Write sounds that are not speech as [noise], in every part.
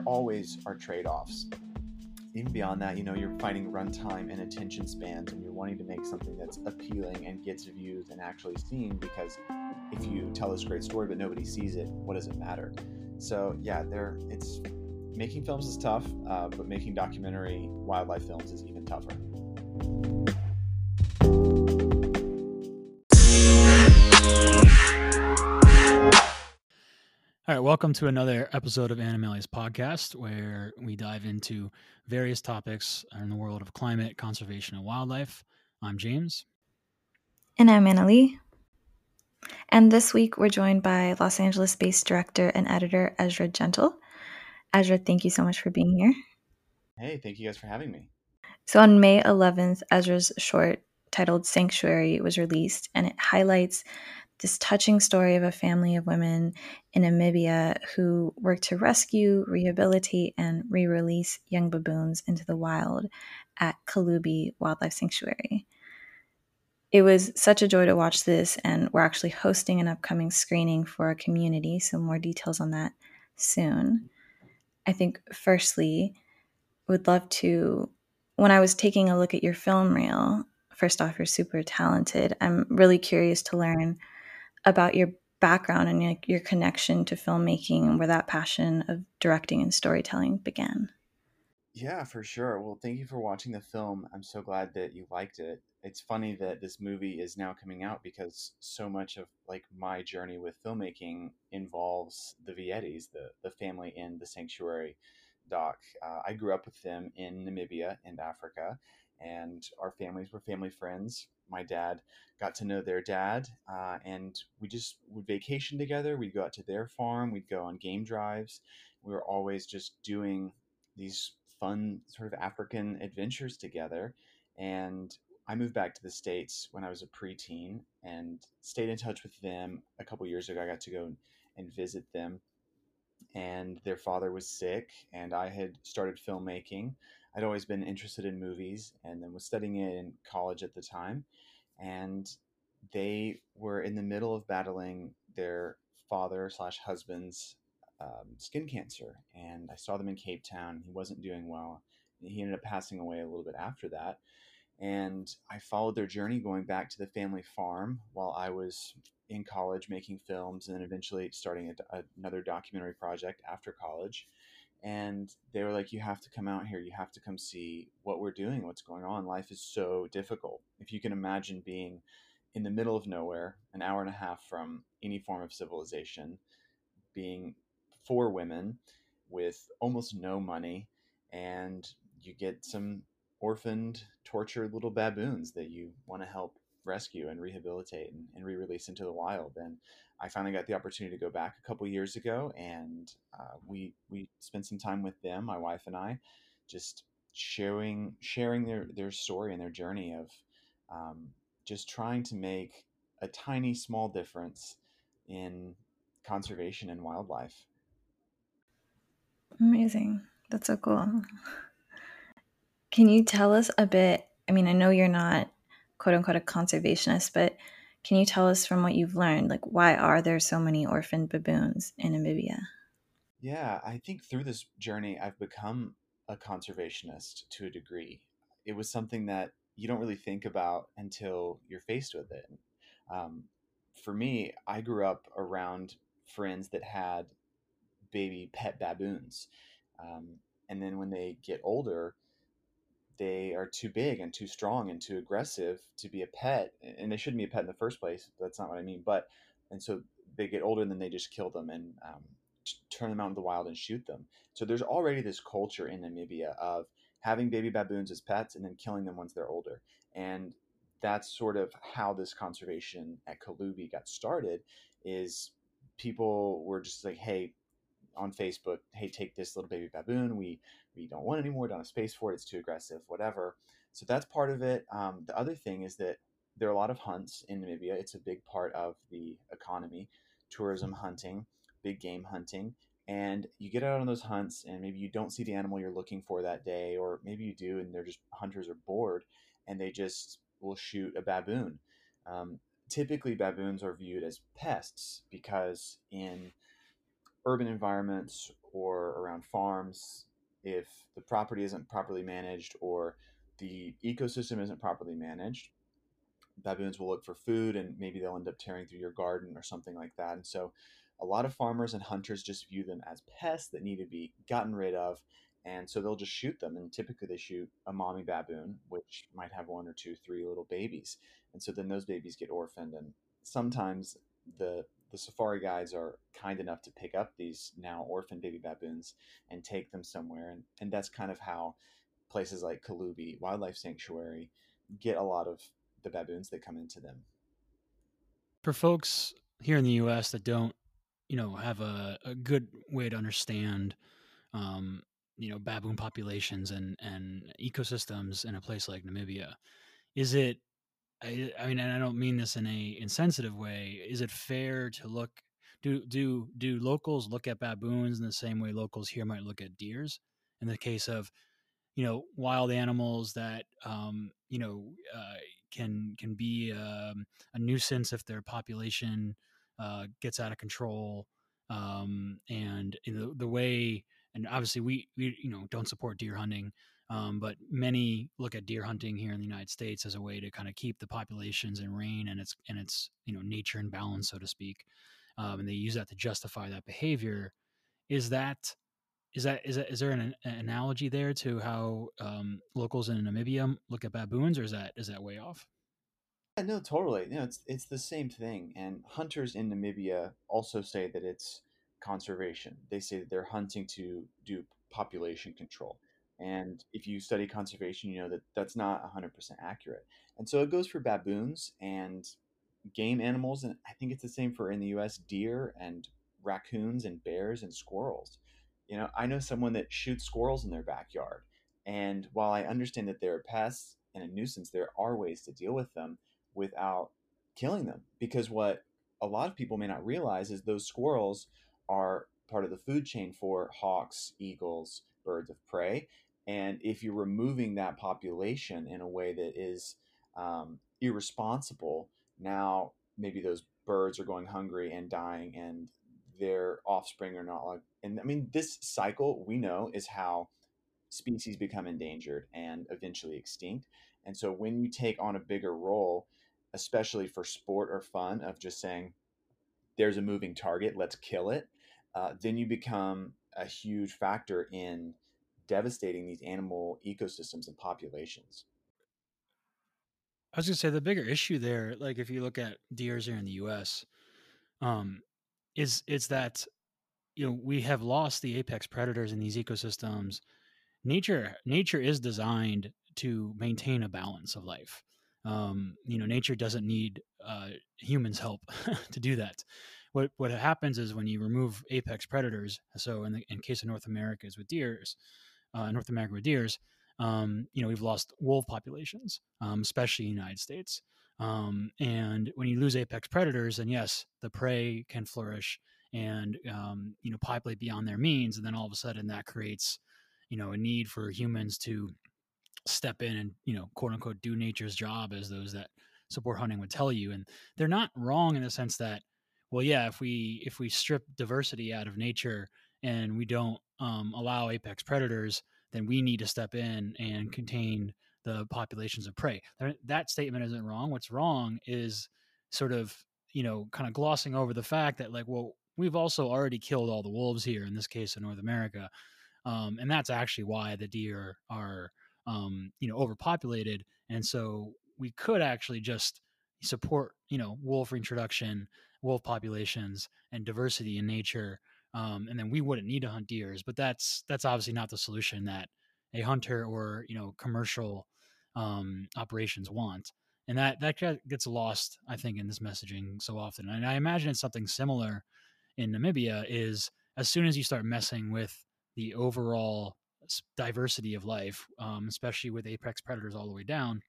there always are trade offs. Even beyond that, you know, you're fighting runtime and attention spans, and you're wanting to make something that's appealing and gets views and actually seen. Because if you tell this great story but nobody sees it, what does it matter? So yeah, there it's making films is tough, uh, but making documentary wildlife films is even tougher. Right, welcome to another episode of Animalia's podcast, where we dive into various topics in the world of climate, conservation, and wildlife. I'm James. And I'm Annalie. And this week we're joined by Los Angeles based director and editor Ezra Gentle. Ezra, thank you so much for being here. Hey, thank you guys for having me. So on May 11th, Ezra's short titled Sanctuary was released, and it highlights this touching story of a family of women in Namibia who work to rescue, rehabilitate, and re release young baboons into the wild at Co'Lu'Bi Wildlife Sanctuary. It was such a joy to watch this, and we're actually hosting an upcoming screening for a community, so more details on that soon. I think, firstly, would love to. When I was taking a look at your film reel, first off, you're super talented. I'm really curious to learn about your background and your, your connection to filmmaking and where that passion of directing and storytelling began. Yeah, for sure. Well, thank you for watching the film. I'm so glad that you liked it. It's funny that this movie is now coming out because so much of like my journey with filmmaking involves the Viettis, the the family in the sanctuary doc. Uh, I grew up with them in Namibia and Africa, and our families were family friends. My dad got to know their dad, uh, and we just would vacation together. We'd go out to their farm. We'd go on game drives. We were always just doing these fun sort of African adventures together. And I moved back to the States when I was a preteen and stayed in touch with them. A couple years ago, I got to go and visit them. And their father was sick, and I had started filmmaking. I'd always been interested in movies and then was studying it in college at the time. And they were in the middle of battling their father slash husband's um, skin cancer, and I saw them in Cape Town. He wasn't doing well. He ended up passing away a little bit after that. And I followed their journey going back to the family farm while I was in college making films and then eventually starting a, another documentary project after college. And they were like, You have to come out here. You have to come see what we're doing, what's going on. Life is so difficult. If you can imagine being in the middle of nowhere, an hour and a half from any form of civilization, being for women with almost no money, and you get some orphaned, tortured little baboons that you want to help rescue and rehabilitate and, and re-release into the wild. And I finally got the opportunity to go back a couple years ago, and uh, we we spent some time with them, my wife and I, just sharing sharing their their story and their journey of um, just trying to make a tiny small difference in conservation and wildlife. Amazing. That's so cool. Can you tell us a bit? I mean, I know you're not quote unquote a conservationist, but can you tell us from what you've learned, like why are there so many orphaned baboons in Namibia? Yeah, I think through this journey, I've become a conservationist to a degree. It was something that you don't really think about until you're faced with it. Um, for me, I grew up around friends that had baby pet baboons. Um, and then when they get older, they are too big and too strong and too aggressive to be a pet. And they shouldn't be a pet in the first place. That's not what I mean. But, and so they get older and then they just kill them and um, turn them out in the wild and shoot them. So there's already this culture in Namibia of having baby baboons as pets and then killing them once they're older. And that's sort of how this conservation at Co'Lu'Bi got started is people were just like, hey, on Facebook, hey, take this little baby baboon. We we don't want anymore. Don't have space for it. It's too aggressive. Whatever. So that's part of it. Um, the other thing is that there are a lot of hunts in Namibia. It's a big part of the economy, tourism hunting, big game hunting, and you get out on those hunts, and maybe you don't see the animal you're looking for that day, or maybe you do, and they're just hunters are bored, and they just will shoot a baboon. Um, typically, baboons are viewed as pests because in urban environments or around farms, if the property isn't properly managed or the ecosystem isn't properly managed, baboons will look for food and maybe they'll end up tearing through your garden or something like that. And so a lot of farmers and hunters just view them as pests that need to be gotten rid of. And so they'll just shoot them. And typically they shoot a mommy baboon, which might have one or two, three little babies. And so then those babies get orphaned. And sometimes the the safari guides are kind enough to pick up these now orphaned baby baboons and take them somewhere. And, and that's kind of how places like Co'Lu'Bi Wildlife Sanctuary get a lot of the baboons that come into them. For folks here in the U.S. that don't, you know, have a, a good way to understand, um, you know, baboon populations and and ecosystems in a place like Namibia, is it? I, I mean, and I don't mean this in a insensitive way. Is it fair to look? Do do do locals look at baboons in the same way locals here might look at deers? In the case of, you know, wild animals that um, you know uh, can can be um, a nuisance if their population uh, gets out of control. Um, and in the, the way, and obviously we, we you know don't support deer hunting, um, but many look at deer hunting here in the United States as a way to kind of keep the populations in rein and its and its you know nature in balance, so to speak. Um, and they use that to justify that behavior. Is that is that is that is there an, an analogy there to how um, locals in Namibia look at baboons, or is that is that way off? Yeah, no, totally. No, it's it's the same thing. And hunters in Namibia also say that it's conservation. They say that they're hunting to do population control. And if you study conservation, you know that that's not 100% accurate. And so it goes for baboons and game animals. And I think it's the same for in the US deer and raccoons and bears and squirrels. You know, I know someone that shoots squirrels in their backyard. And while I understand that they're pests and a nuisance, there are ways to deal with them without killing them. Because what a lot of people may not realize is those squirrels are part of the food chain for hawks, eagles, birds of prey. And if you're removing that population in a way that is um, irresponsible, now maybe those birds are going hungry and dying, and their offspring are not like and i mean this cycle we know is how species become endangered and eventually extinct. And so when you take on a bigger role especially for sport or fun of just saying there's a moving target let's kill it uh, then you become a huge factor in devastating these animal ecosystems and populations. I was gonna say the bigger issue there, like if you look at deers here in the U.S., um, is it's that you know we have lost the apex predators in these ecosystems. Nature nature is designed to maintain a balance of life. Um, you know nature doesn't need uh, humans help [laughs] to do that. What what happens is when you remove apex predators so in the in case of north america is with deers uh, north American deers um, you know we've lost wolf populations um, especially in the united states um, and when you lose apex predators, then yes, the prey can flourish and um, you know populate beyond their means, and then all of a sudden that creates you know a need for humans to step in and you know quote unquote do nature's job, as those that support hunting would tell you. And they're not wrong in the sense that well, yeah, if we if we strip diversity out of nature and we don't um, allow apex predators, then we need to step in and contain the populations of prey. That statement isn't wrong. What's wrong is sort of, you know, kind of glossing over the fact that, like, well, we've also already killed all the wolves here, in this case in North America. Um, and that's actually why the deer are, um, you know, overpopulated. And so we could actually just support, you know, wolf reintroduction, wolf populations, and diversity in nature. Um, and then we wouldn't need to hunt deers. But that's that's obviously not the solution that a hunter or you know commercial um, operations want and that that gets lost i think in this messaging so often and i imagine it's something similar in namibia is as soon as you start messing with the overall diversity of life um, especially with apex predators all the way down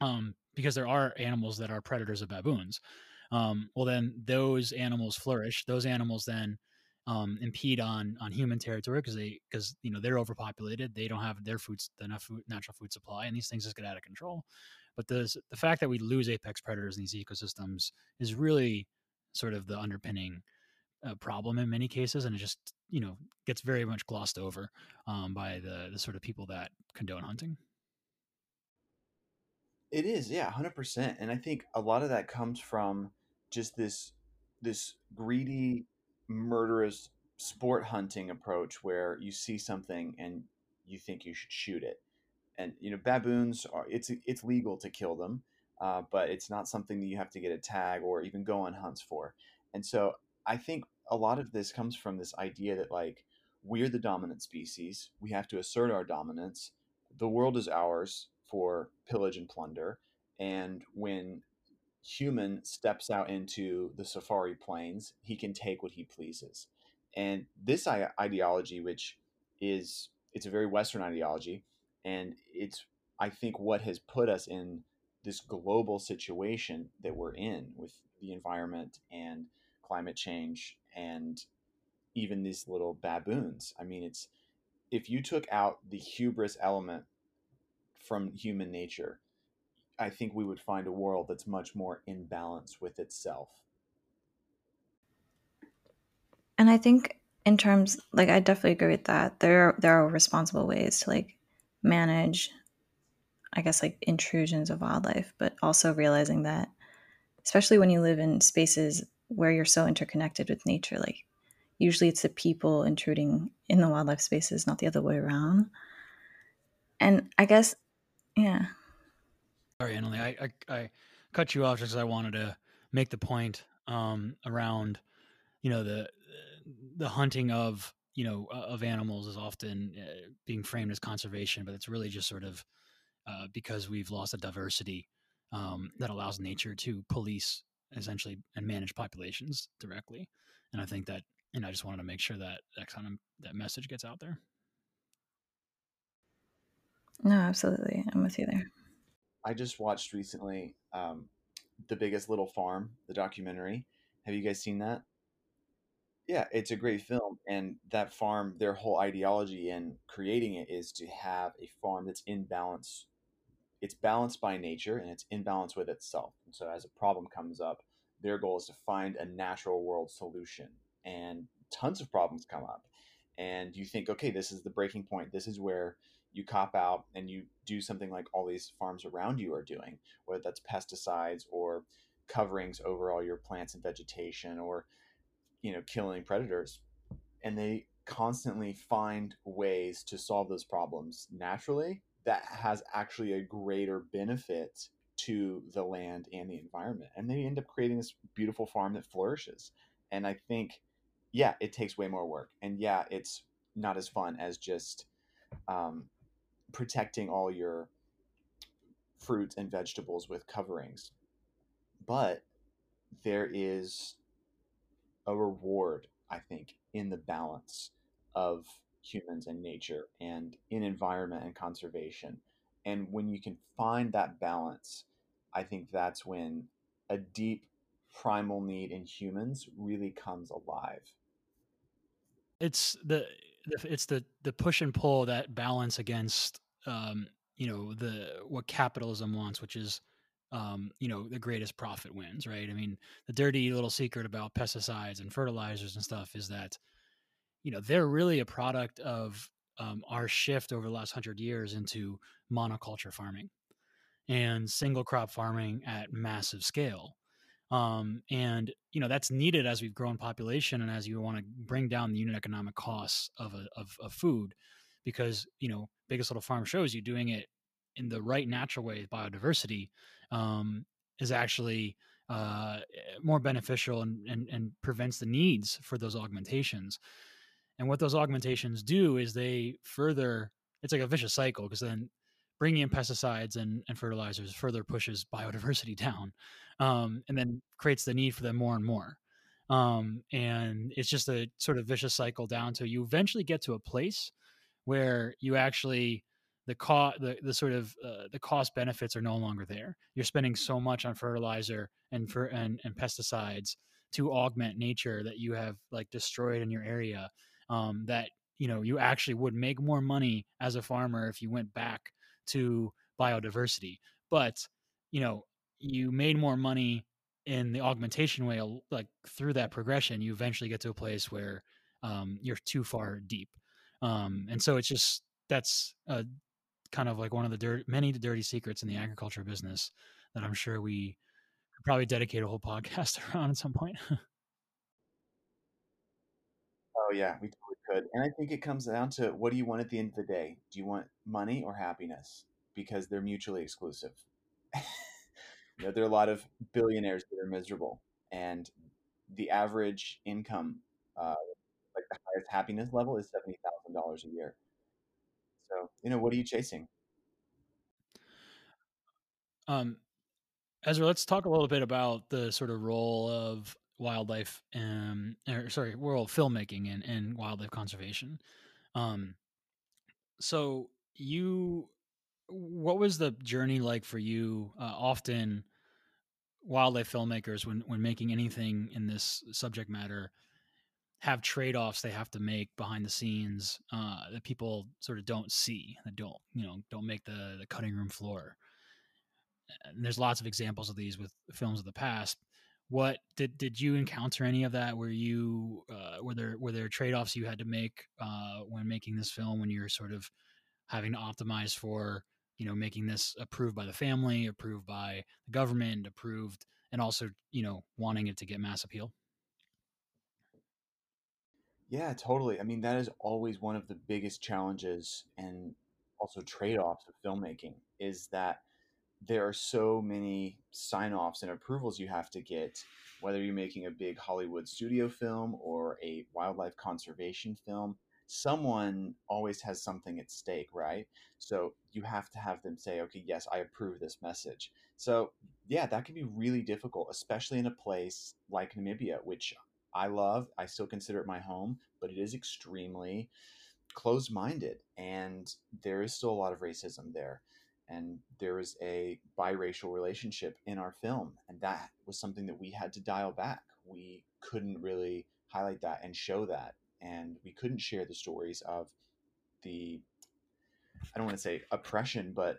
um, because there are animals that are predators of baboons um, well then those animals flourish those animals then um, impede on on human territory because they because you know they're overpopulated. They don't have their food enough food, natural food supply, and these things just get out of control. But the the fact that we lose apex predators in these ecosystems is really sort of the underpinning a problem in many cases, and it just you know gets very much glossed over um, by the the sort of people that condone hunting. It is, yeah, hundred percent. And I think a lot of that comes from just this this greedy, murderous sport hunting approach where you see something and you think you should shoot it. And you know, baboons are it's it's legal to kill them, uh, but it's not something that you have to get a tag or even go on hunts for. And so I think a lot of this comes from this idea that like we're the dominant species, we have to assert our dominance. The world is ours for pillage and plunder. And when human steps out into the safari plains, he can take what he pleases. And this ideology, which is it's a very Western ideology, and it's I think what has put us in this global situation that we're in with the environment and climate change and even these little baboons. I mean, it's if you took out the hubris element from human nature, I think we would find a world that's much more in balance with itself. And I think in terms like I definitely agree with that. There there are responsible ways to like manage I guess like intrusions of wildlife, but also realizing that especially when you live in spaces where you're so interconnected with nature, like usually it's the people intruding in the wildlife spaces, not the other way around. And I guess yeah. Sorry, Emily. I, I, I cut you off just because I wanted to make the point um, around, you know, the the hunting of you know of animals is often uh, being framed as conservation, but it's really just sort of uh, because we've lost a diversity um, that allows nature to police essentially and manage populations directly. And I think that, and I just wanted to make sure that that kind of that message gets out there. No, absolutely. I'm with you there. I just watched recently um, The Biggest Little Farm, the documentary. Have you guys seen that? Yeah, it's a great film. And that farm, their whole ideology in creating it is to have a farm that's in balance. It's balanced by nature and it's in balance with itself. And so as a problem comes up, their goal is to find a natural world solution. And tons of problems come up. And you think, okay, this is the breaking point. This is where you cop out and you do something like all these farms around you are doing, whether that's pesticides or coverings over all your plants and vegetation or you know killing predators. And they constantly find ways to solve those problems naturally that has actually a greater benefit to the land and the environment. And they end up creating this beautiful farm that flourishes. And i think yeah it takes way more work. And yeah it's not as fun as just um, protecting all your fruits and vegetables with coverings. But there is a reward, I think, in the balance of humans and nature and in environment and conservation. And when you can find that balance, I think that's when a deep primal need in humans really comes alive. It's the it's the the push and pull that balance against um, you know the what capitalism wants, which is um, you know the greatest profit wins, right? I mean, the dirty little secret about pesticides and fertilizers and stuff is that you know they're really a product of um, our shift over the last hundred years into monoculture farming and single crop farming at massive scale. Um, and you know that's needed as we've grown population and as you want to bring down the unit economic costs of a, of, of food because you know biggest little farm shows you doing it in the right natural way biodiversity um, is actually uh, more beneficial and, and, and prevents the needs for those augmentations. And what those augmentations do is they further it's like a vicious cycle because then bringing in pesticides and, and fertilizers further pushes biodiversity [laughs] down um, and then creates the need for them more and more. Um, and it's just a sort of vicious cycle down to you eventually get to a place where you actually the cost the, the sort of uh, the cost benefits are no longer there you're spending so much on fertilizer and for and, and pesticides to augment nature that you have like destroyed in your area um, that you know you actually would make more money as a farmer if you went back to biodiversity but you know you made more money in the augmentation way, like through that progression, you eventually get to a place where um, you're too far deep. Um, and so it's just that's a, kind of like one of the dirt, many dirty secrets in the agriculture business that I'm sure we probably dedicate a whole [laughs] podcast around at some point. [laughs] oh yeah, we totally could. And I think it comes down to what do you want at the end of the day? Do you want money or happiness? Because they're mutually exclusive. [laughs] you know, there are a lot of billionaires that are miserable, and the average income, uh, like the highest happiness level, is seventy thousand dollars a year. So, you know, what are you chasing? Um, Ezra, let's talk a little bit about the sort of role of wildlife and, or sorry, world filmmaking and, and wildlife conservation. Um, so you, what was the journey like for you? Uh, often, wildlife filmmakers, when when making anything in this subject matter, have trade offs they have to make behind the scenes uh, that people sort of don't see, that don't you know don't make the the cutting room floor. And there's lots of examples of these with films of the past. What did did you encounter any of that? Were you uh, were there were there trade offs you had to make uh, when making this film when you're sort of having to optimize for you know making this approved by the family, approved by the government, approved, and also you know wanting it to get mass appeal? Yeah, totally. I mean, that is always one of the biggest challenges and also trade-offs of filmmaking is that there are so many sign-offs and approvals you have to get whether you're making a big Hollywood studio film or a wildlife conservation film someone always has something at stake right so you have to have them say okay yes I approve this message so yeah that can be really difficult especially in a place like Namibia which I love I still consider it my home but it is extremely closed minded and there is still a lot of racism there. And there is a biracial relationship in our film and that was something that we had to dial back. We couldn't really highlight that and show that and we couldn't share the stories of the i don't want to say oppression but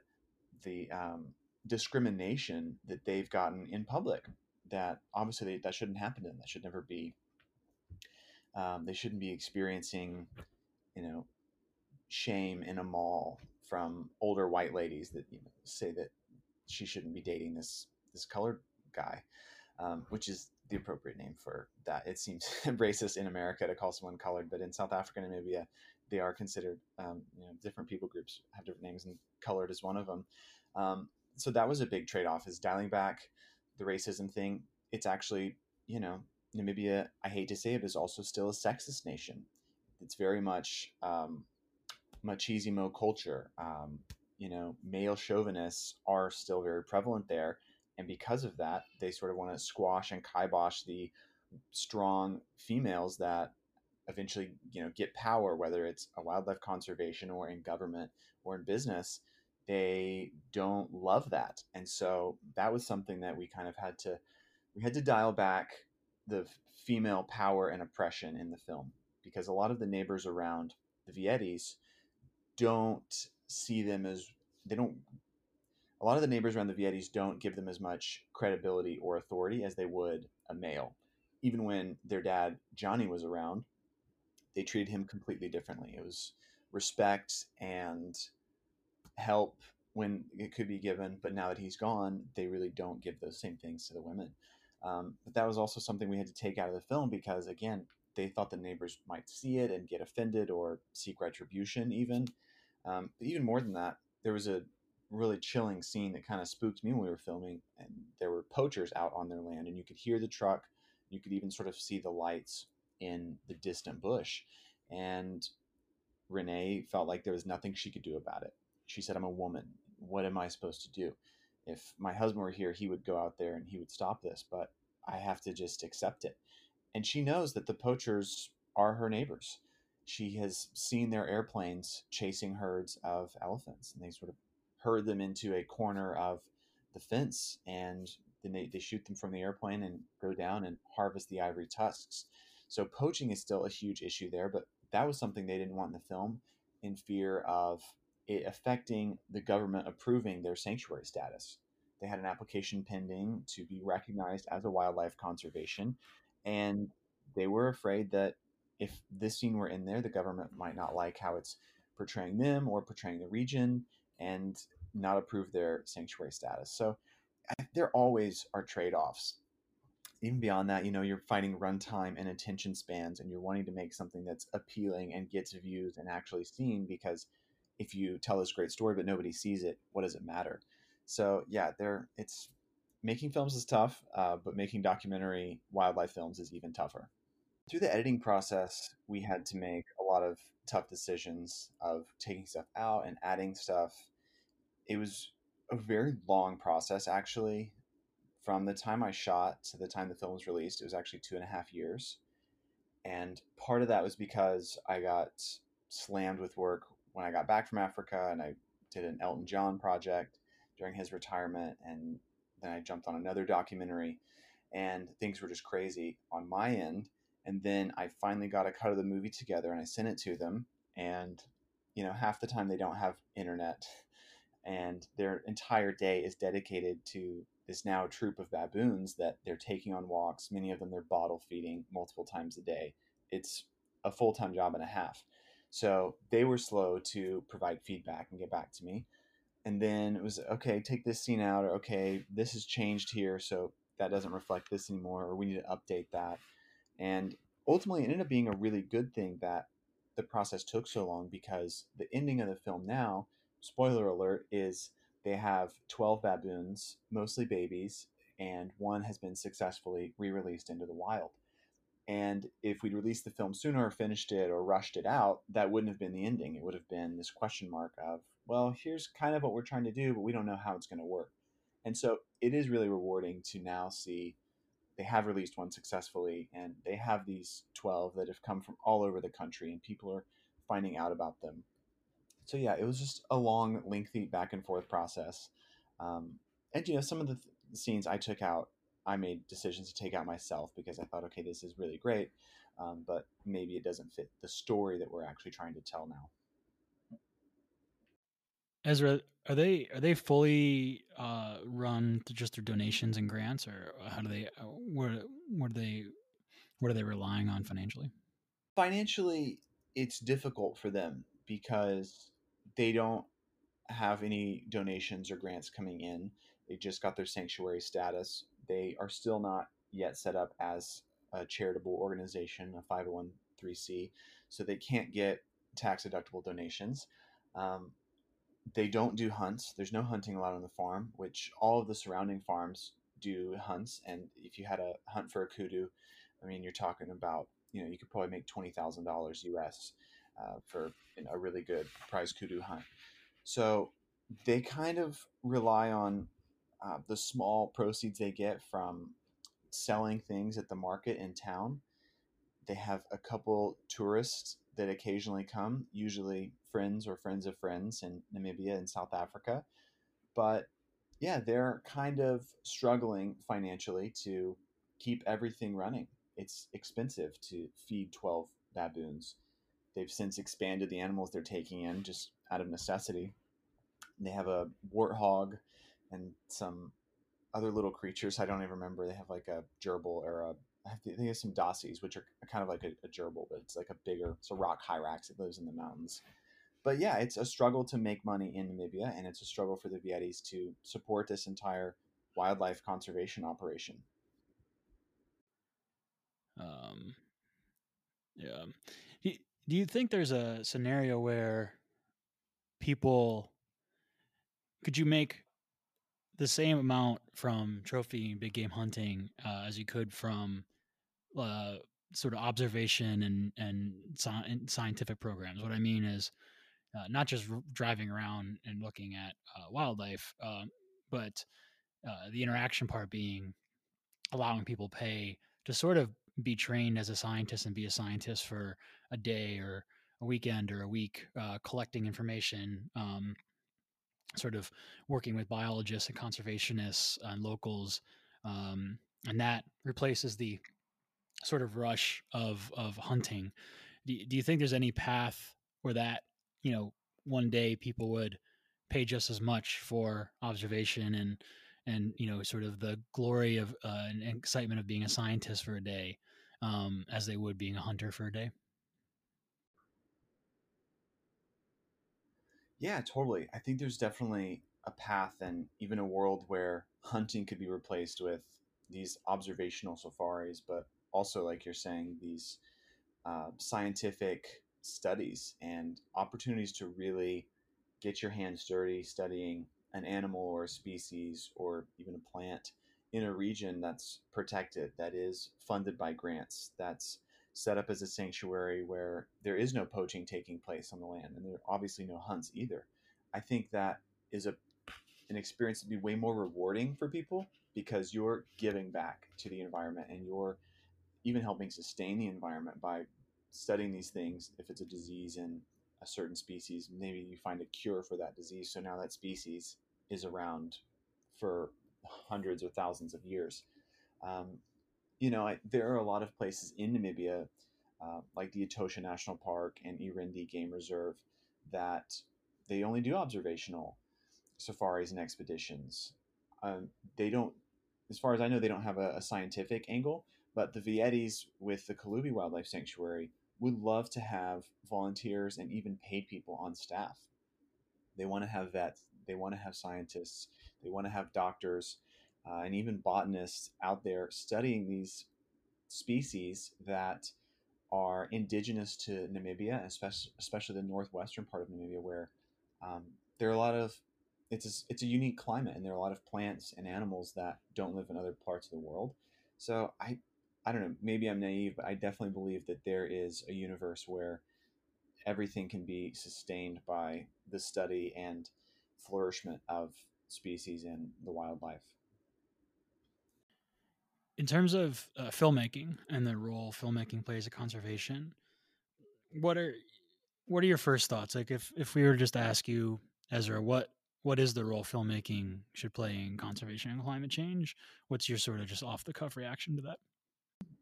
the um, discrimination that they've gotten in public that obviously that shouldn't happen to them. That should never be um, they shouldn't be experiencing you know shame in a mall from older white ladies that you know, say that she shouldn't be dating this this colored guy, um, which is the appropriate name for that. It seems [laughs] racist in America to call someone colored, but in South Africa and Namibia, they are considered um, you know different people groups have different names, and colored is one of them. Um, so that was a big trade off. Is dialing back the racism thing. It's actually you know Namibia. I hate to say it, is also still a sexist nation. It's very much um, machismo culture. Um, you know, male chauvinists are still very prevalent there. And because of that, they sort of want to squash and kibosh the strong females that eventually, you know, get power, whether it's a wildlife conservation or in government or in business. They don't love that. And so that was something that we kind of had to we had to dial back the female power and oppression in the film because a lot of the neighbors around the Vietis don't see them as they don't a lot of the neighbors around the Vietis don't give them as much credibility or authority as they would a male. Even when their dad Johnny was around, they treated him completely differently. It was respect and help when it could be given, but now that he's gone, they really don't give those same things to the women. Um, but that was also something we had to take out of the film because, again, they thought the neighbors might see it and get offended or seek retribution, even. Um, but even more than that, there was a really chilling scene that kind of spooked me when we were filming, and there were poachers out on their land, and you could hear the truck, you could even sort of see the lights in the distant bush, and Renee felt like there was nothing she could do about it. She said, "I'm a woman. What am I supposed to do? If my husband were here, he would go out there and he would stop this, but I have to just accept it." And she knows that the poachers are her neighbors she has seen their airplanes chasing herds of elephants and they sort of herd them into a corner of the fence and then they, they shoot them from the airplane and go down and harvest the ivory tusks so poaching is still a huge issue there but that was something they didn't want in the film in fear of it affecting the government approving their sanctuary status they had an application pending to be recognized as a wildlife conservation, and they were afraid that if this scene were in there, the government might not like how it's portraying them or portraying the region and not approve their sanctuary status. So there always are trade offs. Even beyond that, you know, you're fighting runtime and attention spans, and you're wanting to make something that's appealing and gets views and actually seen because if you tell this great story but nobody sees it, what does it matter? So yeah, there it's making films is tough, uh, but making documentary wildlife films is even tougher. Through the editing process, we had to make a lot of tough decisions of taking stuff out and adding stuff. It was a very long process, actually. From the time I shot to the time the film was released, it was actually two and a half years. And part of that was because I got slammed with work when I got back from Africa and I did an Elton John project during his retirement. And then I jumped on another documentary and things were just crazy on my end. And then I finally got a cut of the movie together and I sent it to them. And, you know, half the time they don't have internet and their entire day is dedicated to this now troop of baboons that they're taking on walks. Many of them they're bottle feeding multiple times a day. It's a full time job and a half. So they were slow to provide feedback and get back to me. And then it was okay, take this scene out, or okay, this has changed here, so that doesn't reflect this anymore, or we need to update that. And ultimately, it ended up being a really good thing that the process took so long because the ending of the film now spoiler alert, is they have 12 baboons, mostly babies, and one has been successfully re released into the wild. And if we'd released the film sooner or finished it or rushed it out, that wouldn't have been the ending. It would have been this question mark of, well, here's kind of what we're trying to do, but we don't know how it's going to work. And so it is really rewarding to now see they have released one successfully and they have these 12 that have come from all over the country and people are finding out about them so yeah, it was just a long, lengthy back and forth process. Um, and you know, some of the th- scenes I took out, I made decisions to take out myself because I thought, okay, this is really great, um, but maybe it doesn't fit the story that we're actually trying to tell now. Ezra, are they are they fully uh, run just through donations and grants, or how do they? Uh, where where do they? What are they relying on financially? Financially, it's difficult for them because they don't have any donations or grants coming in. They just got their sanctuary status. They are still not yet set up as a charitable organization, a 501c, so they can't get tax deductible donations. Um, they don't do hunts. There's no hunting allowed on the farm, which all of the surrounding farms do hunts. And if you had a hunt for a kudu, I mean, you're talking about, you know, you could probably make $20,000 US uh, for a really good prize kudu hunt. So they kind of rely on uh, the small proceeds they get from selling things at the market in town. They have a couple tourists that occasionally come, usually friends or friends of friends in Namibia and South Africa. But yeah, they're kind of struggling financially to keep everything running. It's expensive to feed 12 baboons They've since expanded the animals they're taking in just out of necessity. They have a warthog and some other little creatures. I don't even remember. They have like a gerbil or a I think they have some dassies, which are kind of like a, a gerbil, but it's like a bigger, it's a rock hyrax. It lives in the mountains. But yeah, it's a struggle to make money in Namibia, and it's a struggle for the Vietis to support this entire wildlife conservation operation. Um, yeah do you think there's a scenario where people could you make the same amount from trophy big game hunting uh, as you could from uh, sort of observation and and, sci- and, scientific programs? What I mean is uh, not just r- driving around and looking at uh, wildlife, um, but uh, the interaction part being allowing people pay to sort of be trained as a scientist and be a scientist for a day or a weekend or a week, uh, collecting information, um, sort of working with biologists and conservationists and locals, um, and that replaces the sort of rush of of hunting. Do, do you think there's any path where that you know one day people would pay just as much for observation and and you know sort of the glory of uh, and excitement of being a scientist for a day um, as they would being a hunter for a day Yeah, totally. I think there's definitely a path and even a world where hunting could be replaced with these observational safaris, but also, like you're saying, these uh, scientific studies and opportunities to really get your hands dirty studying an animal or a species or even a plant in a region that's protected, that is funded by grants, that's set up as a sanctuary where there is no poaching taking place on the land and there are obviously no hunts either. I think that is a an experience to be way more rewarding for people because you're giving back to the environment and you're even helping sustain the environment by studying these things. If it's a disease in a certain species, maybe you find a cure for that disease. So now that species is around for hundreds or thousands of years. Um, you know, I, there are a lot of places in Namibia, uh, like the Etosha National Park and Erindi Game Reserve, that they only do observational safaris and expeditions. Um, they don't, as far as I know, they don't have a, a scientific angle. But the Vietis with the Co'Lu'Bi Wildlife Sanctuary would love to have volunteers and even paid people on staff. They want to have vets, they want to have scientists, they want to have doctors, uh, and even botanists out there studying these species that are indigenous to Namibia, especially, especially the northwestern part of Namibia, where um, there are a lot of it's a, it's a unique climate, and there are a lot of plants and animals that don't live in other parts of the world. So I I don't know, maybe I'm naive, but I definitely believe that there is a universe where everything can be sustained by the study and flourishment of species and the wildlife in terms of uh, filmmaking and the role filmmaking plays in conservation, what are what are your first thoughts? Like, if if we were just to ask you, Ezra, what what is the role filmmaking should play in conservation and climate change? What's your sort of just off the cuff reaction to that?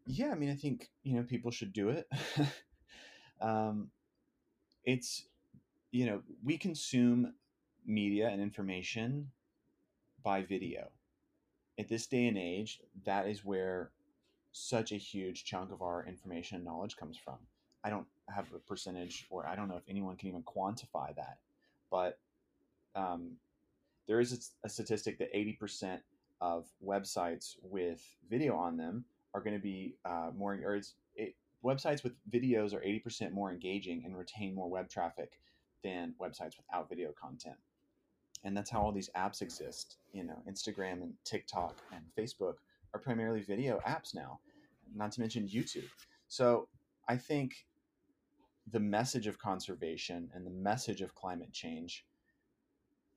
Yeah, I mean, I think you know people should do it. [laughs] um, it's you know we consume media and information by video at this day and age, that is where such a huge chunk of our information and knowledge comes from. I don't have a percentage, or I don't know if anyone can even quantify that, but um, there is a, a statistic that 80% of websites with video on them are going to be uh, more, or it's, it, websites with videos are 80% more engaging and retain more web traffic than websites without video content and that's how all these apps exist you know instagram and tiktok and facebook are primarily video apps now not to mention youtube. So i think the message of conservation and the message of climate change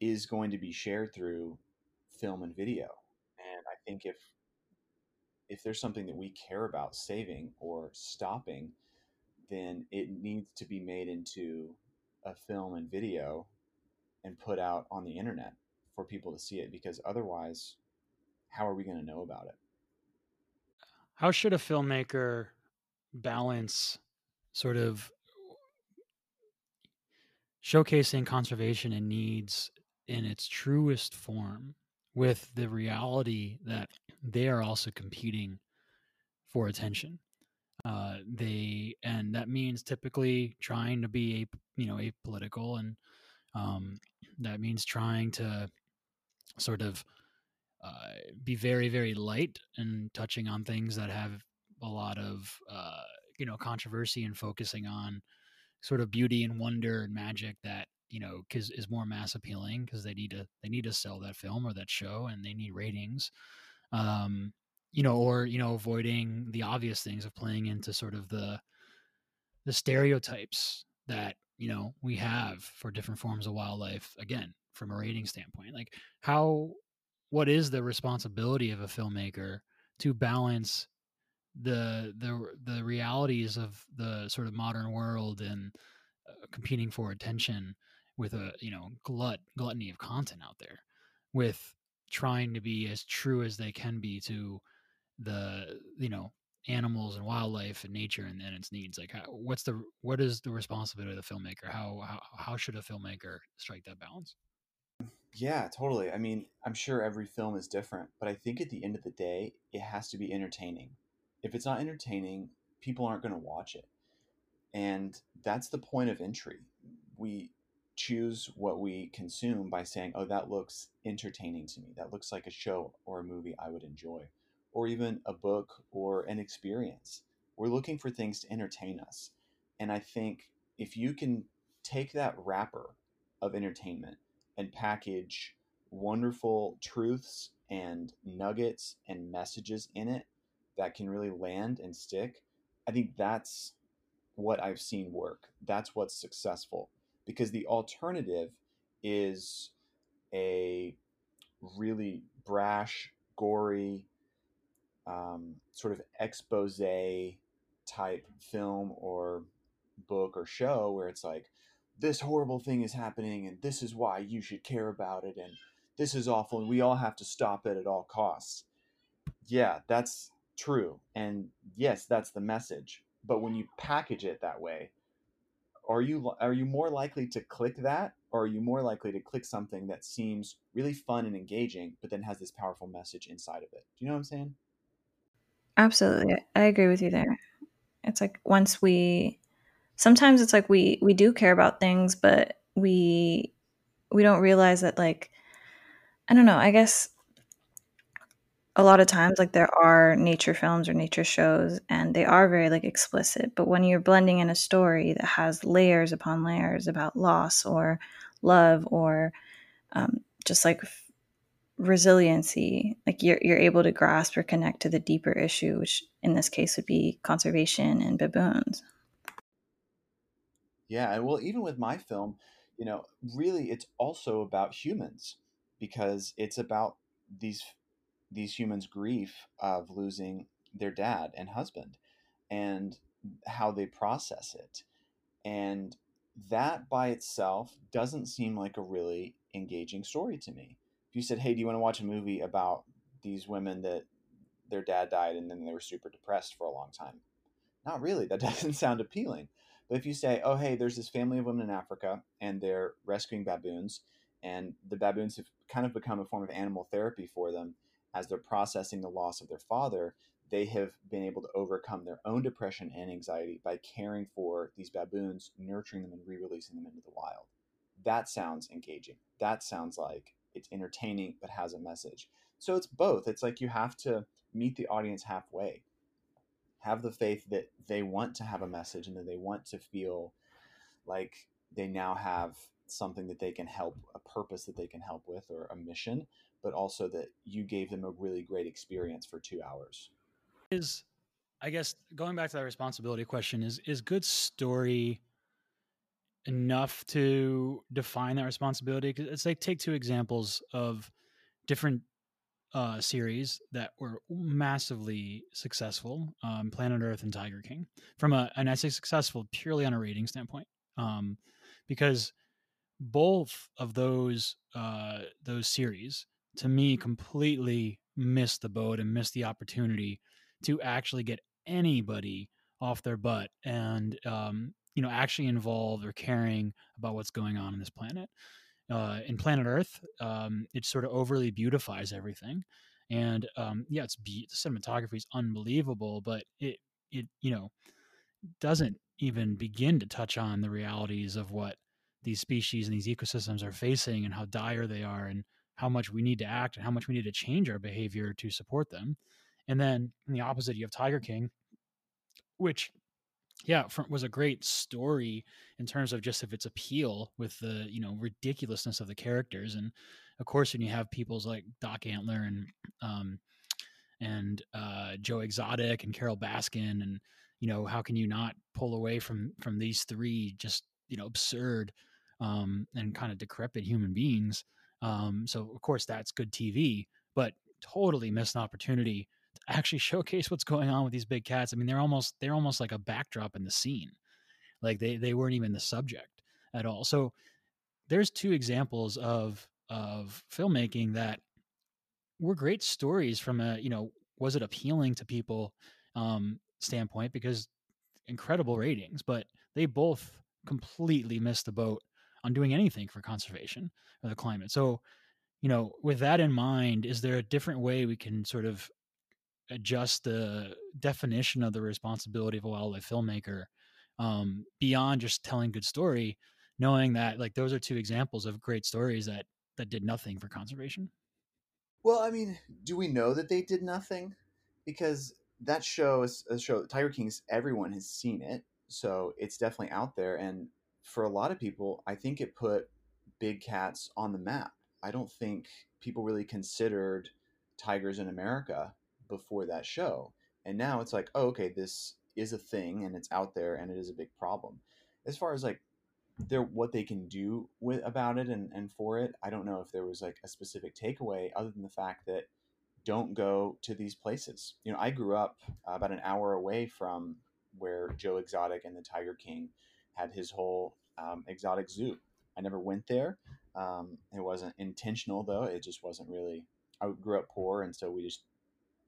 is going to be shared through film and video. And i think if if there's something that we care about saving or stopping then it needs to be made into a film and video and put out on the internet for people to see it because otherwise how are we going to know about it? How should a filmmaker balance sort of showcasing conservation and needs in its truest form with the reality that they are also competing for attention? Uh, they and that means typically trying to be a you know apolitical and um, that means trying to sort of uh, be very, very light and touching on things that have a lot of, uh, you know, controversy and focusing on sort of beauty and wonder and magic that you know cause is more mass appealing because they need to they need to sell that film or that show and they need ratings. Um you know or you know avoiding the obvious things of playing into sort of the the stereotypes that you know we have for different forms of wildlife again from a rating standpoint like how what is the responsibility of a filmmaker to balance the the the realities of the sort of modern world and uh, competing for attention with a you know glut gluttony of content out there with trying to be as true as they can be to the you know animals and wildlife and nature and, and its needs like how, what's the what is the responsibility of the filmmaker how, how how should a filmmaker strike that balance Yeah, totally. I mean, I'm sure every film is different, but I think at the end of the day, it has to be entertaining. If it's not entertaining, people aren't going to watch it. And that's the point of entry. We choose what we consume by saying, oh, that looks entertaining to me. That looks like a show or a movie I would enjoy, or even a book or an experience. We're looking for things to entertain us. And I think if you can take that wrapper of entertainment and package wonderful truths and nuggets and messages in it that can really land and stick, I think that's what I've seen work. That's what's successful. Because the alternative is a really brash, gory, um, sort of expose type film or book or show where it's like, this horrible thing is happening and this is why you should care about it and this is awful and we all have to stop it at all costs. Yeah, that's true. And yes, that's the message. But when you package it that way, are you are you more likely to click that or are you more likely to click something that seems really fun and engaging but then has this powerful message inside of it? Do you know what I'm saying? Absolutely. I agree with you there. It's like once we sometimes it's like we we do care about things but we we don't realize that like i don't know i guess a lot of times like there are nature films or nature shows and they are very like explicit but when you're blending in a story that has layers upon layers about loss or love or um, just like resiliency like you're, you're able to grasp or connect to the deeper issue which in this case would be conservation and baboons yeah, and well, even with my film, you know, really, it's also about humans because it's about these these humans' grief of losing their dad and husband, and how they process it, and that by itself doesn't seem like a really engaging story to me. You said, "Hey, do you want to watch a movie about these women that their dad died and then they were super depressed for a long time?" Not really. That [laughs] doesn't sound appealing. But if you say, oh, hey, there's this family of women in Africa and they're rescuing baboons, and the baboons have kind of become a form of animal therapy for them as they're processing the loss of their father, they have been able to overcome their own depression and anxiety by caring for these baboons, nurturing them, and re releasing them into the wild. That sounds engaging. That sounds like it's entertaining but has a message. So it's both. It's like you have to meet the audience halfway have the faith that they want to have a message and that they want to feel like they now have something that they can help a purpose that they can help with or a mission but also that you gave them a really great experience for two hours is i guess going back to that responsibility question is is good story enough to define that responsibility it's like take two examples of different uh, series that were massively successful, um, Planet Earth and Tiger King, from a, and I say successful purely on a rating standpoint, um, because both of those uh, those series to me completely missed the boat and missed the opportunity to actually get anybody off their butt and um, you know actually involved or caring about what's going on in this planet uh, in Planet Earth, um, it sort of overly beautifies everything, and um, yeah, it's be- the cinematography is unbelievable, but it it you know doesn't even begin to touch on the realities of what these species and these ecosystems are facing and how dire they are and how much we need to act and how much we need to change our behavior to support them. And then in the opposite, you have Tiger King, which yeah was a great story in terms of just of its appeal with the you know ridiculousness of the characters and of course when you have people's like doc antler and um and uh joe exotic and Carole Baskin and you know how can you not pull away from from these three just you know absurd um and kind of decrepit human beings um so of course that's good tv but totally missed an opportunity actually [laughs] showcase what's going on with these big cats. I mean, they're almost they're almost like a backdrop in the scene. Like they they weren't even the subject at all. So there's two examples of of filmmaking that were great stories from a you know was it appealing to people um standpoint because incredible ratings but they both completely missed the boat on doing anything for conservation or the climate so you know, with that in mind, is there a different way we can sort of adjust the definition of the responsibility of a wildlife filmmaker um, beyond just telling good story, knowing that like those are two examples of great stories that that did nothing for conservation? Well, I mean, do we know that they did nothing? Because that show is a show Tiger Kings. Everyone has seen it, so it's definitely out there. And for a lot of people, I think it put big cats on the map. I don't think people really considered tigers in America before that show. And now it's like, oh, okay, this is a thing and it's out there and it is a big problem. As far as like their what they can do with about it and, and for it, I don't know if there was like a specific takeaway other than the fact that don't go to these places. You know, I grew up about an hour away from where Joe Exotic and the Tiger King had his whole um, exotic zoo. I never went there. Um, it wasn't intentional though. It just wasn't really. I grew up poor, and so we just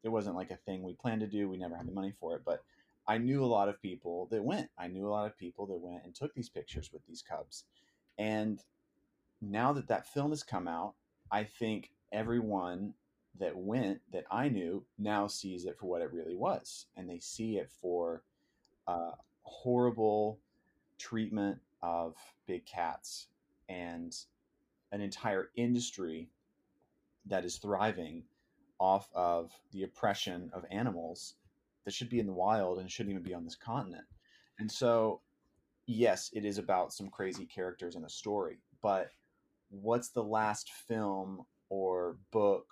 it wasn't like a thing we planned to do. We never had the money for it, but I knew a lot of people that went. I knew a lot of people that went and took these pictures with these cubs. And now that that film has come out, I think everyone that went that I knew now sees it for what it really was. And they see it for uh, horrible treatment of big cats and an entire industry that is thriving off of the oppression of animals that should be in the wild and shouldn't even be on this continent. And so, yes, it is about some crazy characters in a story, but what's the last film or book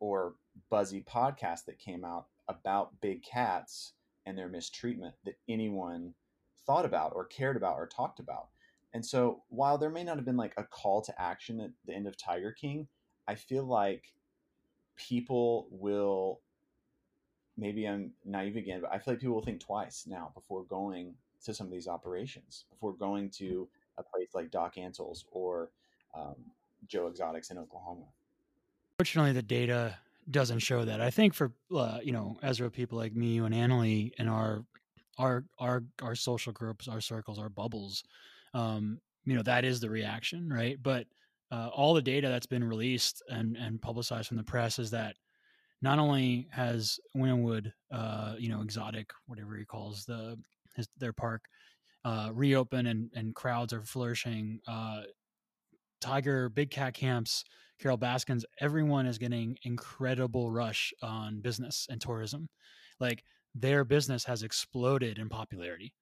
or buzzy podcast that came out about big cats and their mistreatment that anyone thought about or cared about or talked about? And so, while there may not have been like a call to action at the end of Tiger King, I feel like people will maybe I'm naive again, but I feel like people will think twice now before going to some of these operations, before going to a place like Doc Antle's or um, Joe Exotics in Oklahoma. Fortunately, the data doesn't show that. I think for uh, you know Ezra people like me, you and Annalie, and our our our our social groups, our circles, our bubbles, um, you know that is the reaction, right? But uh, all the data that's been released and and publicized from the press is that not only has Wynnewood, uh, you know, exotic, whatever he calls the his, their park, uh, reopened and and crowds are flourishing. Uh, Tiger, big cat camps, Carole Baskins, everyone is getting incredible rush on business and tourism. Like their business has exploded in popularity.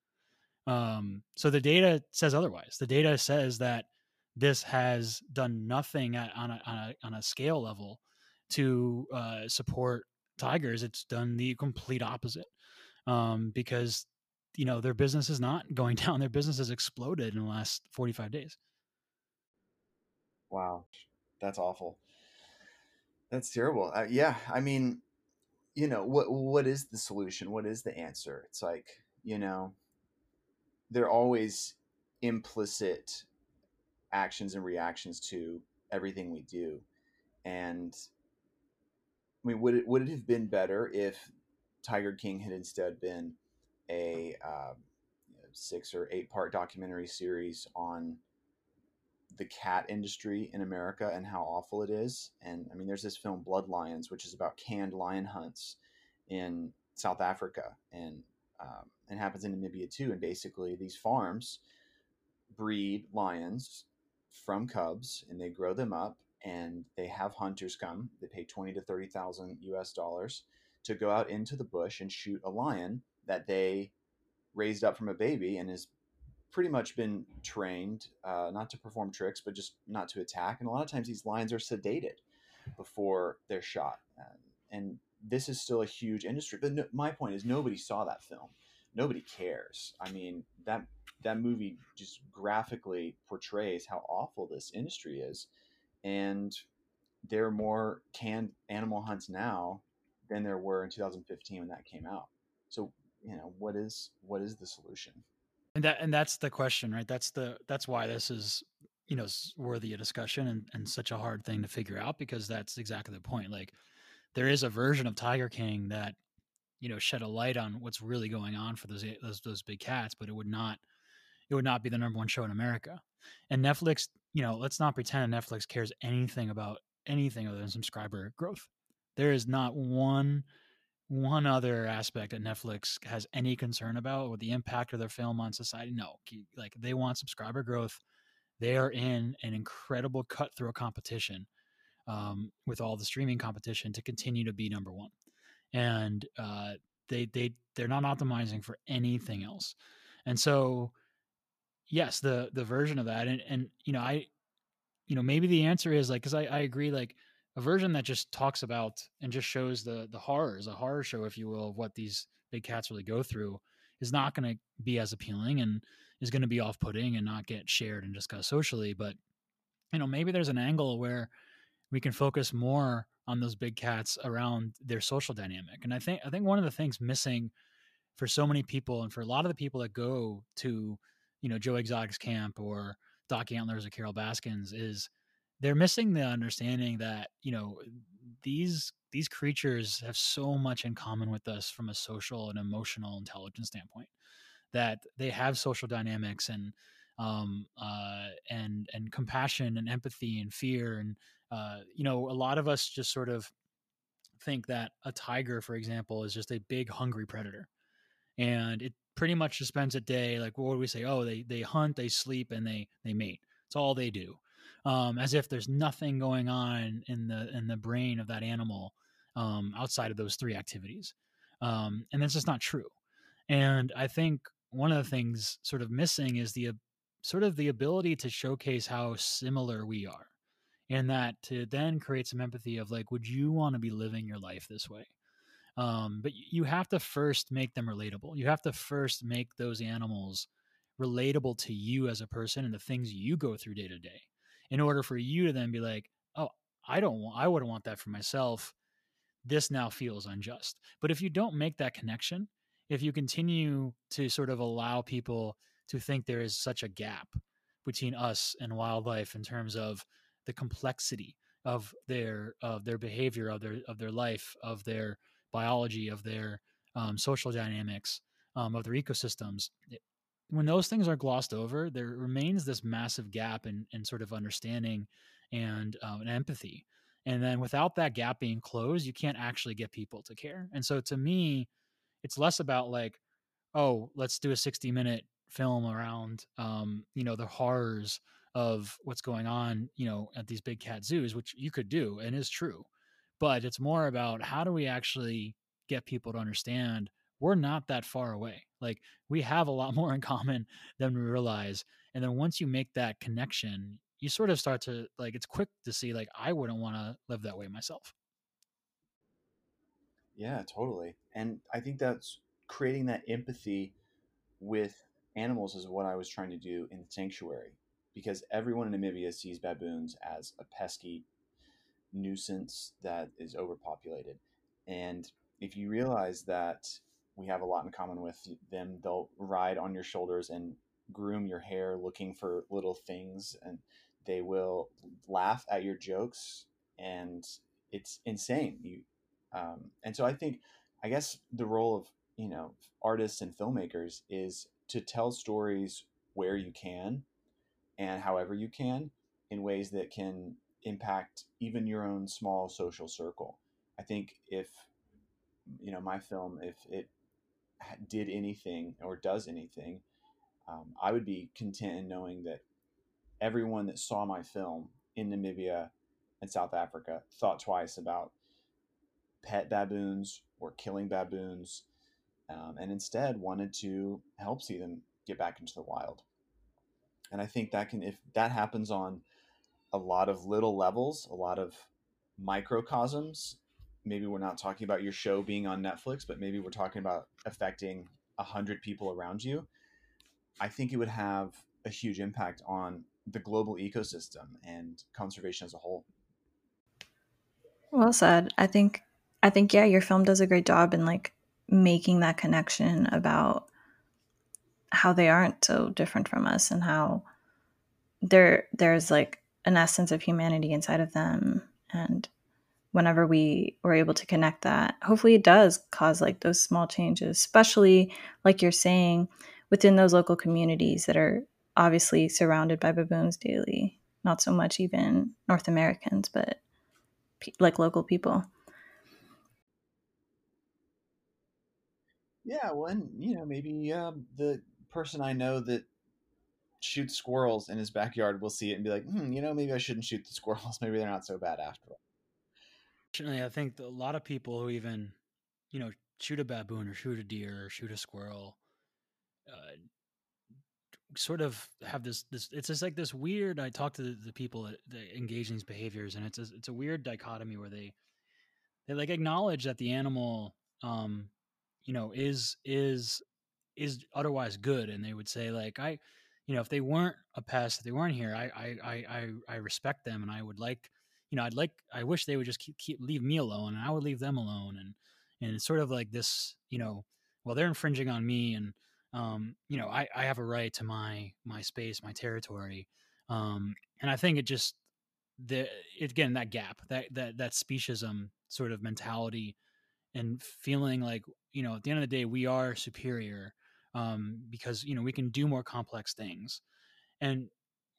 Um, so the data says otherwise. The data says that this has done nothing on, a, on, a, on a scale level to uh, support Tigers, it's done the complete opposite um, because you know their business is not going [laughs] down. Their business has exploded in the last 45 days. Wow, that's awful. That's terrible. Uh, yeah, I mean, you know what? What is the solution? What is the answer? It's like you know, they're always implicit actions and reactions to everything we do, and I mean, would it would it have been better if Tiger King had instead been a uh, six or eight part documentary series on the cat industry in America and how awful it is? And I mean, there's this film Blood Lions, which is about canned lion hunts in South Africa, and um, happens in Namibia too. And basically, these farms breed lions from cubs, and they grow them up and they have hunters come. They pay twenty to thirty thousand U.S. dollars to go out into the bush and shoot a lion that they raised up from a baby and has pretty much been trained uh, not to perform tricks, but just not to attack. And a lot of times these lions are sedated before they're shot, uh, and this is still a huge industry. But no, my point is, nobody saw that film. Nobody cares. I mean that that movie just graphically portrays how awful this industry is and there are more canned animal hunts now than there were in 2015 when that came out. So, you know, what is what is the solution? And that and that's the question, right? That's the that's why this is you know worthy of discussion and, and such a hard thing to figure out because that's exactly the point. Like there is a version of Tiger King that you know shed a light on what's really going on for those those, those big cats, but it would not it would not be the number one show in America. And Netflix, you know, let's not pretend Netflix cares anything about anything other than subscriber growth. There is not one one other aspect that Netflix has any concern about with the impact of their film on society. No, like they want subscriber growth. They are in an incredible cutthroat competition um, with all the streaming competition to continue to be number one, and uh, they they they're not optimizing for anything else. And so, yes, the the version of that, and and you know, I, you know, maybe the answer is like because I I agree like a version that just talks about and just shows the the horrors, a horror show, if you will, of what these big cats really go through, is not going to be as appealing and is going to be off putting and not get shared and discussed socially. But you know, maybe there's an angle where we can focus more on those big cats around their social dynamic. And I think I think one of the things missing for so many people and for a lot of the people that go to, you know, Joe Exotic's camp or Doc Antlers or Carole Baskins is they're missing the understanding that you know these these creatures have so much in common with us from a social and emotional intelligence standpoint that they have social dynamics and um, uh, and and compassion and empathy and fear and uh, you know a lot of us just sort of think that a tiger for example is just a big hungry predator. And it pretty much just spends a day like what would we say oh they they hunt they sleep and they they mate it's all they do um, as if there's nothing going on in the in the brain of that animal um, outside of those three activities, um, and that's just not true. And I think one of the things sort of missing is the sort of the ability to showcase how similar we are, and that to then create some empathy of like, would you want to be living your life this way? Um, but you have to first make them relatable. You have to first make those animals relatable to you as a person and the things you go through day to day in order for you to then be like, oh, I don't want, I wouldn't want that for myself. This now feels unjust. But if you don't make that connection, if you continue to sort of allow people to think there is such a gap between us and wildlife in terms of the complexity of their of their behavior of their of their life of their biology of their um, social dynamics um, of their ecosystems when those things are glossed over, there remains this massive gap in, in sort of understanding and, um, and empathy. And then without that gap being closed, you can't actually get people to care. And so to me, it's less about like, oh, let's do a 60 minute film around, um, you know, the horrors of what's going on, you know, at these big cat zoos, which you could do and is true. But it's more about how do we actually get people to understand we're not that far away. Like we have a lot [laughs] more in common than we realize. And then once you make that connection, you sort of start to like it's quick to see like I wouldn't want to live that way myself. Yeah, totally. And I think that's creating that empathy with animals is what I was trying to do in the Sanctuary because everyone in Namibia sees baboons as a pesky nuisance that is overpopulated. And if you realize that we have a lot in common with them. They'll ride on your shoulders and groom your hair looking for little things and they will laugh at your jokes and it's insane you um, and so i think i guess the role of you know artists and filmmakers is to tell stories where you can and however you can in ways that can impact even your own small social circle i think if you know my film if it did anything or does anything, um, I would be content in knowing that everyone that saw my film in Namibia and South Africa thought twice about pet baboons or killing baboons, um, and instead wanted to help see them get back into the wild. And I think that can, if that happens on a lot of little levels, a lot of microcosms, maybe we're not talking about your show being on Netflix, but maybe we're talking about affecting a hundred people around you, I think it would have a huge impact on the global ecosystem and conservation as a whole. Well said. I think I think yeah, your film does a great job in like making that connection about how they aren't so different from us and how there there's like an essence of humanity inside of them and whenever we were able to connect that hopefully it does cause like those small changes especially like you're saying within those local communities that are obviously surrounded by baboons daily not so much even north americans but like local people. Yeah, well, and you know, maybe um, the person I know that shoots squirrels in his backyard will see it and be like, hmm, you know, maybe I shouldn't shoot the squirrels. [laughs] Maybe they're not so bad after all. Fortunately, I think a lot of people who even, you know, shoot a baboon or shoot a deer or shoot a squirrel, uh, sort of have this this. It's just like this weird. I talk to the, the people that, that engage in these behaviors, and it's a, it's a weird dichotomy where they they like acknowledge that the animal, um, you know, is is is otherwise good, and they would say like I, you know, if they weren't a pest, if they weren't here, I I I I, respect them, and I would like you know, I'd like, I wish they would just keep, keep leave me alone, and I would leave them alone, and and it's sort of like this, you know, well, they're infringing on me, and um, you know, I I have a right to my my space, my territory, um, and I think it just the again that gap, that that that speciesism sort of mentality, and feeling like you know, at the end of the day, we are superior um, because you know we can do more complex things, and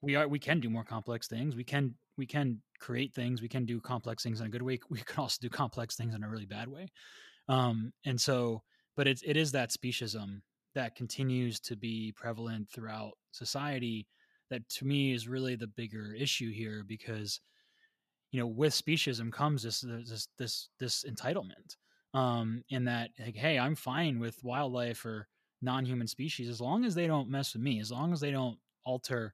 we are we can do more complex things. We can we can create things. We can do complex things in a good way. [laughs] We can also do complex things in a really bad way. Um, and so, but it's it is that speciesism that continues to be prevalent throughout society that to me is really the bigger issue here because you know with speciesism comes this this this this entitlement um in that like hey i'm fine with wildlife or non-human species as long as they don't mess with me as long as they don't alter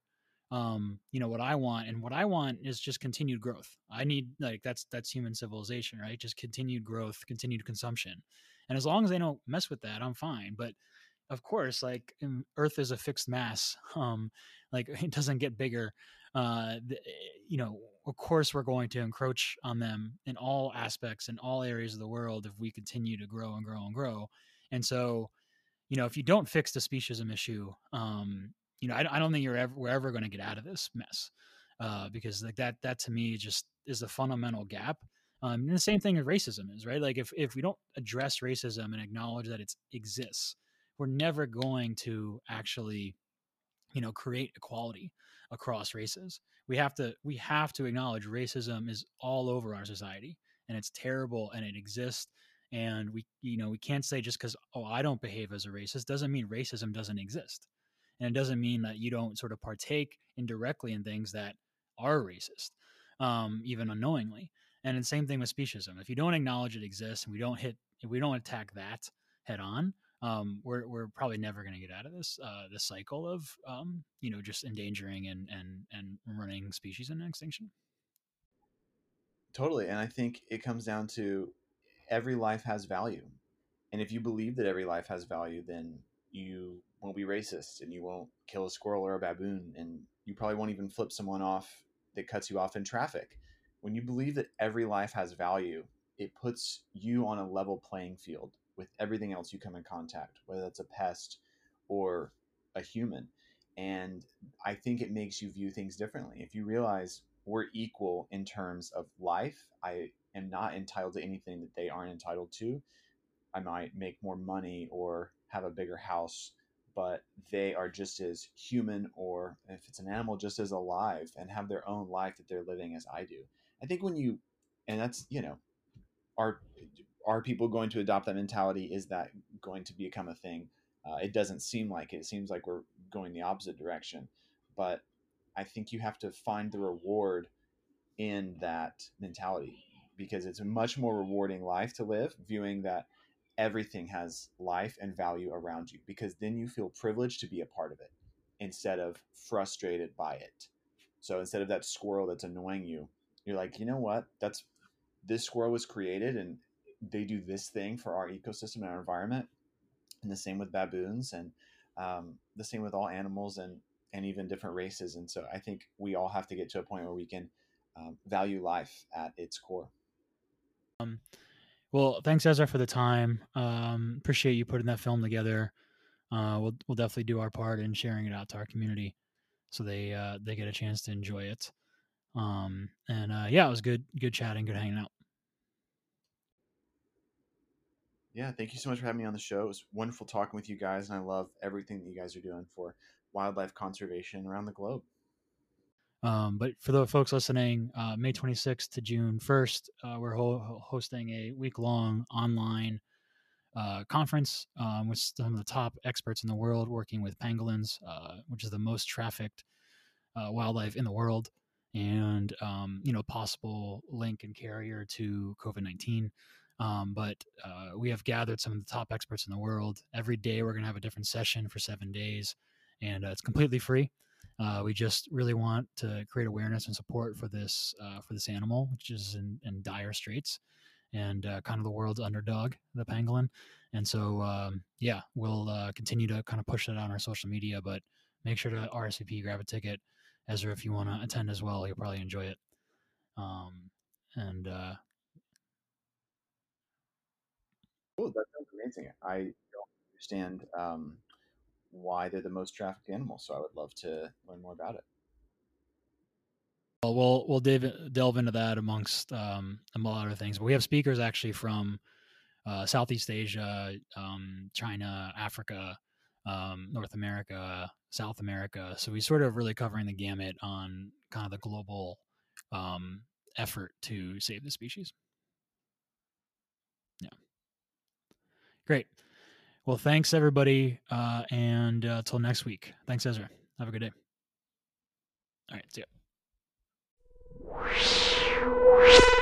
um you know what i want and what i want is just continued growth. I need like that's that's human civilization right? Just continued growth continued consumption. And as long as they don't mess with that i'm fine. But of course like earth is a fixed mass [laughs] um like it doesn't get bigger. Uh the, you know of course we're going to encroach on them in all aspects in all areas of the world if we continue to grow and grow and grow. And so you know if you don't fix the speciesism issue um you know, I, I don't think you're ever we're ever going to get out of this mess uh, because like that that to me just is a fundamental gap. Um, and the same thing as racism is right. Like if if we don't address racism and acknowledge that it exists, we're never going to actually, you know, create equality across races. We have to we have to acknowledge racism is all over our society and it's terrible and it exists and we you know we can't say just because oh i don't behave as a racist doesn't mean racism doesn't exist and it doesn't mean that you don't sort of partake indirectly in things that are racist, um, even unknowingly. And the same thing with speciesism. If you don't acknowledge it exists and we don't hit, if we don't attack that head on, um, we're we're probably never going to get out of this uh, this cycle of um, you know just endangering and and and running species into extinction. Totally, and I think it comes down to every life has value, and if you believe that every life has value, then you won't be racist and you won't kill a squirrel or a baboon and you probably won't even flip someone off that cuts you off in traffic. When you believe that every life has value, it puts you on a level playing field with everything else you come in contact, whether that's a pest or a human. And I think it makes you view things differently. If you realize we're equal in terms of life, I am not entitled to anything that they aren't entitled to. I might make more money or have a bigger house but they are just as human or if it's an animal just as alive and have their own life that they're living as i do i think when you and that's you know are are people going to adopt that mentality is that going to become a thing uh, it doesn't seem like it. it seems like we're going the opposite direction but i think you have to find the reward in that mentality because it's a much more rewarding life to live viewing that everything has life and value around you because then you feel privileged to be a part of it instead of frustrated by it. So instead of that squirrel that's annoying you, you're like, you know what? That's this squirrel was created and they do this thing for our ecosystem and our environment. And the same with baboons and um, the same with all animals and, and even different races. And so I think we all have to get to a point where we can um, value life at its core. Um, well, thanks Ezra for the time. Um, appreciate you putting that film together. Uh, we'll we'll definitely do our part in sharing it out to our community, so they uh, they get a chance to enjoy it. Um, and uh, yeah, it was good good chatting, good hanging out. Yeah, thank you so much for having me on the show. It was wonderful talking with you guys, and I love everything that you guys are doing for wildlife conservation around the globe. Um, but for the folks listening, uh, May 26th to June 1st, uh, we're ho- hosting a week long online uh, conference um, with some of the top experts in the world working with pangolins, uh, which is the most trafficked uh, wildlife in the world, and um, you know possible link and carrier to COVID 19. Um, but uh, we have gathered some of the top experts in the world. Every day, we're going to have a different session for seven days, and it's completely free. Uh, we just really want to create awareness and support for this uh, for this animal, which is in, in dire straits, and uh, kind of the world's underdog, the pangolin. And so, um, yeah, we'll uh, continue to kind of push that on our social media. But make sure to RSVP, grab a ticket, Ezra, if you want to attend as well. You'll probably enjoy it. Um, and uh, oh, that sounds amazing. I don't understand um, why they're the most trafficked animal. So I would love to learn more about it. Well, we'll we'll delve, delve into that amongst um, a lot of things. But we have speakers actually from uh, Southeast Asia, um, China, Africa, um, North America, South America. So we sort of really covering the gamut on kind of the global um, effort to save the species. Yeah. Great. Well, thanks everybody, uh, and uh, till next week. Thanks, Ezra. Have a good day. All right, see ya.